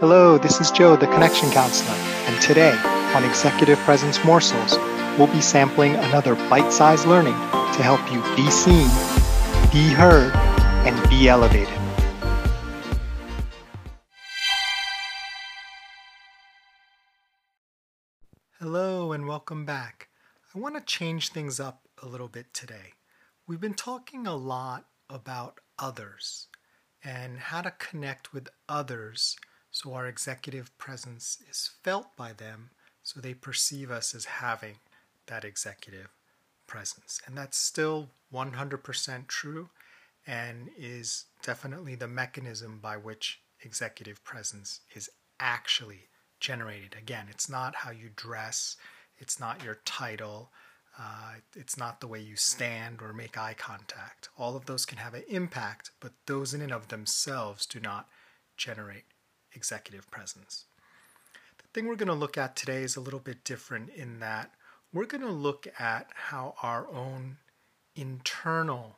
Hello, this is Joe, the Connection Counselor, and today on Executive Presence Morsels, we'll be sampling another bite sized learning to help you be seen, be heard, and be elevated. Hello, and welcome back. I want to change things up a little bit today. We've been talking a lot about others and how to connect with others so our executive presence is felt by them so they perceive us as having that executive presence. And that's still 100% true and is definitely the mechanism by which executive presence is actually generated. Again, it's not how you dress, it's not your title, uh, it's not the way you stand or make eye contact. All of those can have an impact, but those in and of themselves do not generate executive presence. The thing we're going to look at today is a little bit different in that we're going to look at how our own internal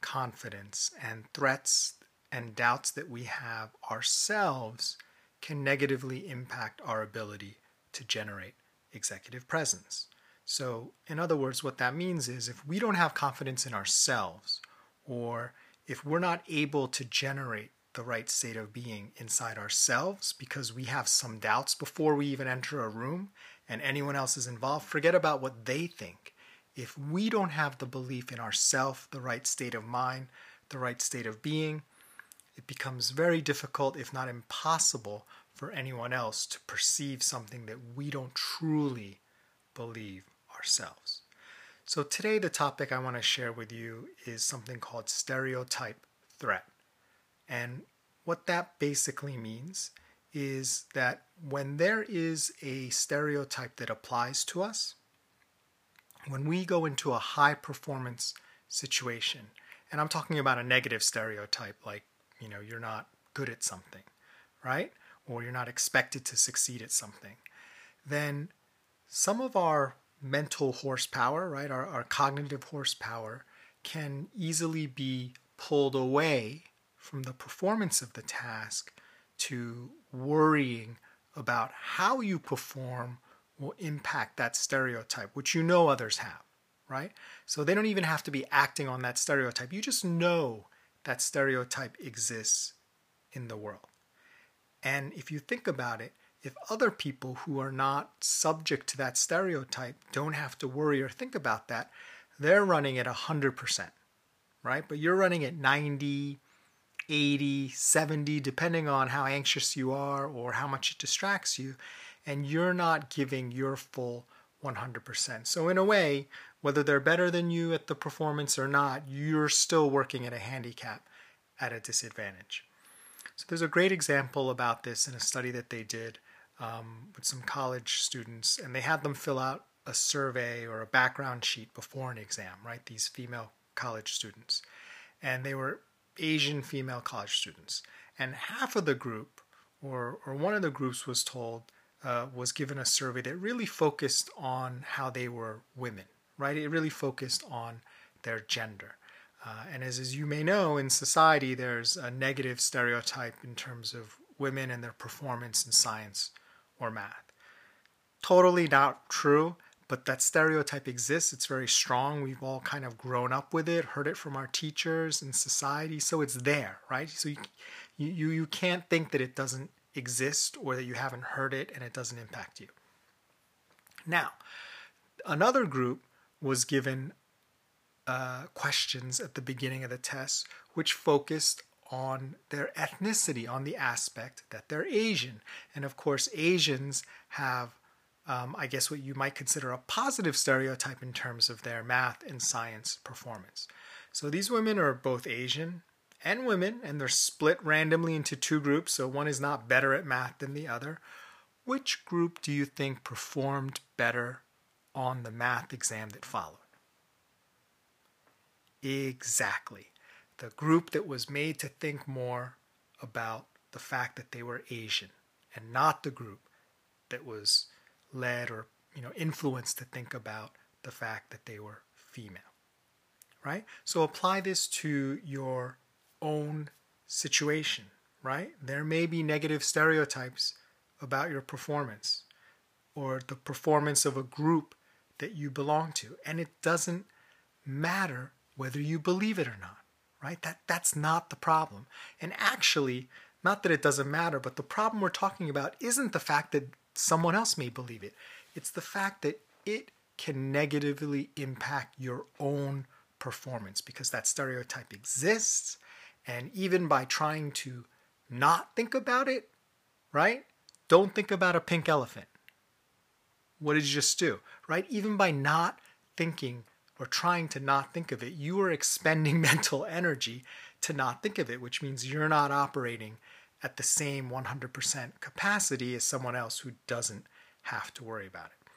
confidence and threats and doubts that we have ourselves can negatively impact our ability to generate executive presence. So, in other words, what that means is if we don't have confidence in ourselves, or if we're not able to generate the right state of being inside ourselves because we have some doubts before we even enter a room and anyone else is involved, forget about what they think. If we don't have the belief in ourself, the right state of mind, the right state of being, it becomes very difficult, if not impossible, for anyone else to perceive something that we don't truly believe ourselves. So, today, the topic I want to share with you is something called stereotype threat. And what that basically means is that when there is a stereotype that applies to us, when we go into a high performance situation, and I'm talking about a negative stereotype like, you know, you're not good at something, right? Or you're not expected to succeed at something, then some of our mental horsepower, right, our, our cognitive horsepower, can easily be pulled away from the performance of the task to worrying about how you perform will impact that stereotype, which you know others have, right? So they don't even have to be acting on that stereotype. You just know that stereotype exists in the world. And if you think about it, if other people who are not subject to that stereotype don't have to worry or think about that, they're running at 100%, right? But you're running at 90, 80, 70, depending on how anxious you are or how much it distracts you, and you're not giving your full 100%. So, in a way, whether they're better than you at the performance or not, you're still working at a handicap at a disadvantage. So, there's a great example about this in a study that they did um, with some college students, and they had them fill out a survey or a background sheet before an exam, right? These female college students. And they were Asian female college students. And half of the group, or, or one of the groups, was told, uh, was given a survey that really focused on how they were women, right? It really focused on their gender. Uh, and as, as you may know, in society, there's a negative stereotype in terms of women and their performance in science or math. Totally not true, but that stereotype exists. It's very strong. We've all kind of grown up with it, heard it from our teachers and society, so it's there, right? So you, you, you can't think that it doesn't exist or that you haven't heard it and it doesn't impact you. Now, another group was given uh, questions at the beginning of the test which focused on their ethnicity, on the aspect that they're Asian. And of course, Asians have, um, I guess, what you might consider a positive stereotype in terms of their math and science performance. So these women are both Asian and women, and they're split randomly into two groups, so one is not better at math than the other. Which group do you think performed better on the math exam that followed? Exactly the group that was made to think more about the fact that they were Asian and not the group that was led or you know influenced to think about the fact that they were female right so apply this to your own situation right? There may be negative stereotypes about your performance or the performance of a group that you belong to. And it doesn't matter whether you believe it or not, right? That, that's not the problem. And actually, not that it doesn't matter, but the problem we're talking about isn't the fact that someone else may believe it, it's the fact that it can negatively impact your own performance because that stereotype exists. And even by trying to not think about it, right? Don't think about a pink elephant. What did you just do, right? Even by not thinking or trying to not think of it, you are expending mental energy to not think of it, which means you're not operating at the same 100% capacity as someone else who doesn't have to worry about it.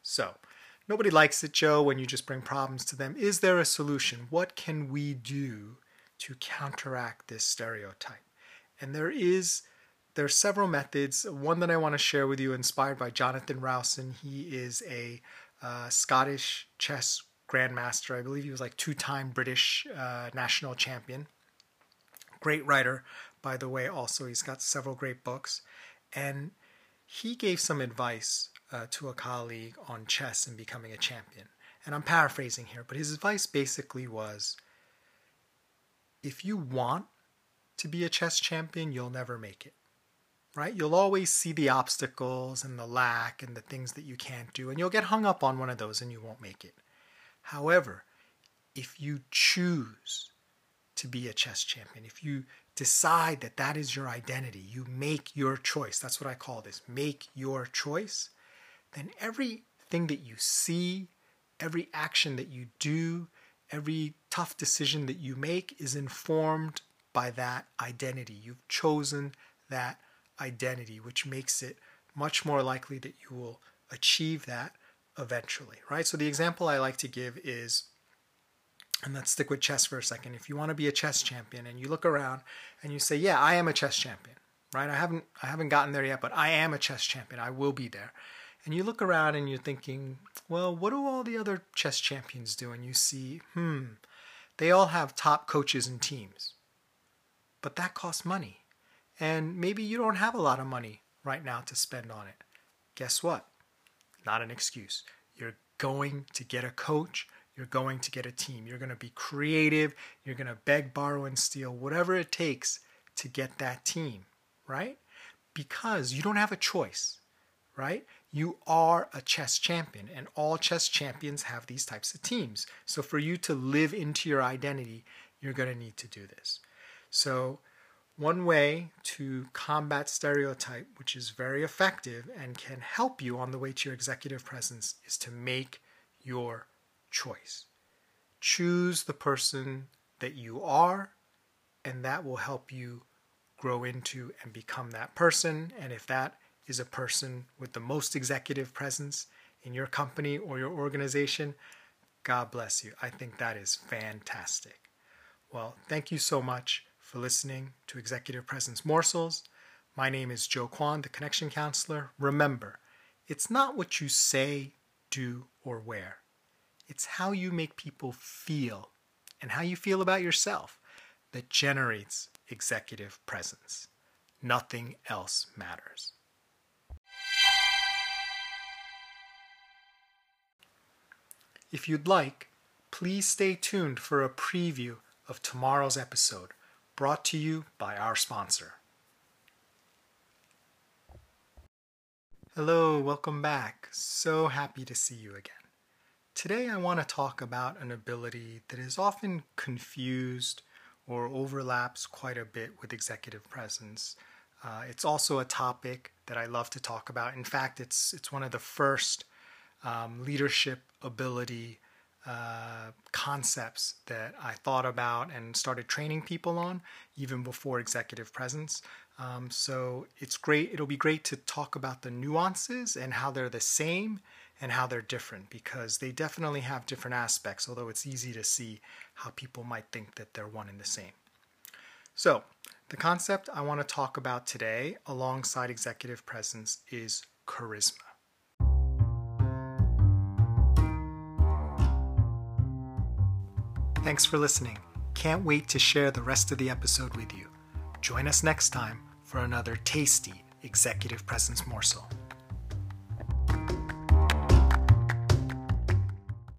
So, nobody likes it, Joe, when you just bring problems to them. Is there a solution? What can we do to counteract this stereotype? And there is there are several methods. One that I want to share with you, inspired by Jonathan Rowson. He is a uh, Scottish chess grandmaster. I believe he was like two-time British uh, national champion. Great writer, by the way. Also, he's got several great books, and he gave some advice uh, to a colleague on chess and becoming a champion. And I'm paraphrasing here, but his advice basically was if you want to be a chess champion, you'll never make it. Right? You'll always see the obstacles and the lack and the things that you can't do, and you'll get hung up on one of those and you won't make it. However, if you choose to be a chess champion, if you decide that that is your identity, you make your choice, that's what I call this make your choice, then everything that you see, every action that you do, every tough decision that you make is informed by that identity. You've chosen that identity, which makes it much more likely that you will achieve that eventually, right? So the example I like to give is and let's stick with chess for a second. If you want to be a chess champion and you look around and you say, "Yeah, I am a chess champion." Right? I haven't I haven't gotten there yet, but I am a chess champion. I will be there. And you look around and you're thinking, "Well, what do all the other chess champions do?" And you see, "Hmm, they all have top coaches and teams." But that costs money. And maybe you don't have a lot of money right now to spend on it. Guess what? Not an excuse. You're going to get a coach. You're going to get a team. You're going to be creative. You're going to beg, borrow, and steal, whatever it takes to get that team, right? Because you don't have a choice, right? You are a chess champion, and all chess champions have these types of teams. So, for you to live into your identity, you're going to need to do this. So, one way to combat stereotype, which is very effective and can help you on the way to your executive presence, is to make your choice. Choose the person that you are, and that will help you grow into and become that person. And if that is a person with the most executive presence in your company or your organization, God bless you. I think that is fantastic. Well, thank you so much for listening to Executive Presence Morsels. My name is Joe Kwan, the Connection Counselor. Remember, it's not what you say, do, or wear. It's how you make people feel and how you feel about yourself that generates executive presence. Nothing else matters. If you'd like, please stay tuned for a preview of tomorrow's episode brought to you by our sponsor. Hello, welcome back. So happy to see you again. Today, I want to talk about an ability that is often confused or overlaps quite a bit with executive presence. Uh, it's also a topic that I love to talk about. In fact, it's it's one of the first um, leadership ability uh, concepts that I thought about and started training people on even before executive presence. Um, so it's great. It'll be great to talk about the nuances and how they're the same and how they're different because they definitely have different aspects, although it's easy to see how people might think that they're one and the same. So, the concept I want to talk about today alongside executive presence is charisma. Thanks for listening. Can't wait to share the rest of the episode with you. Join us next time for another tasty executive presence morsel.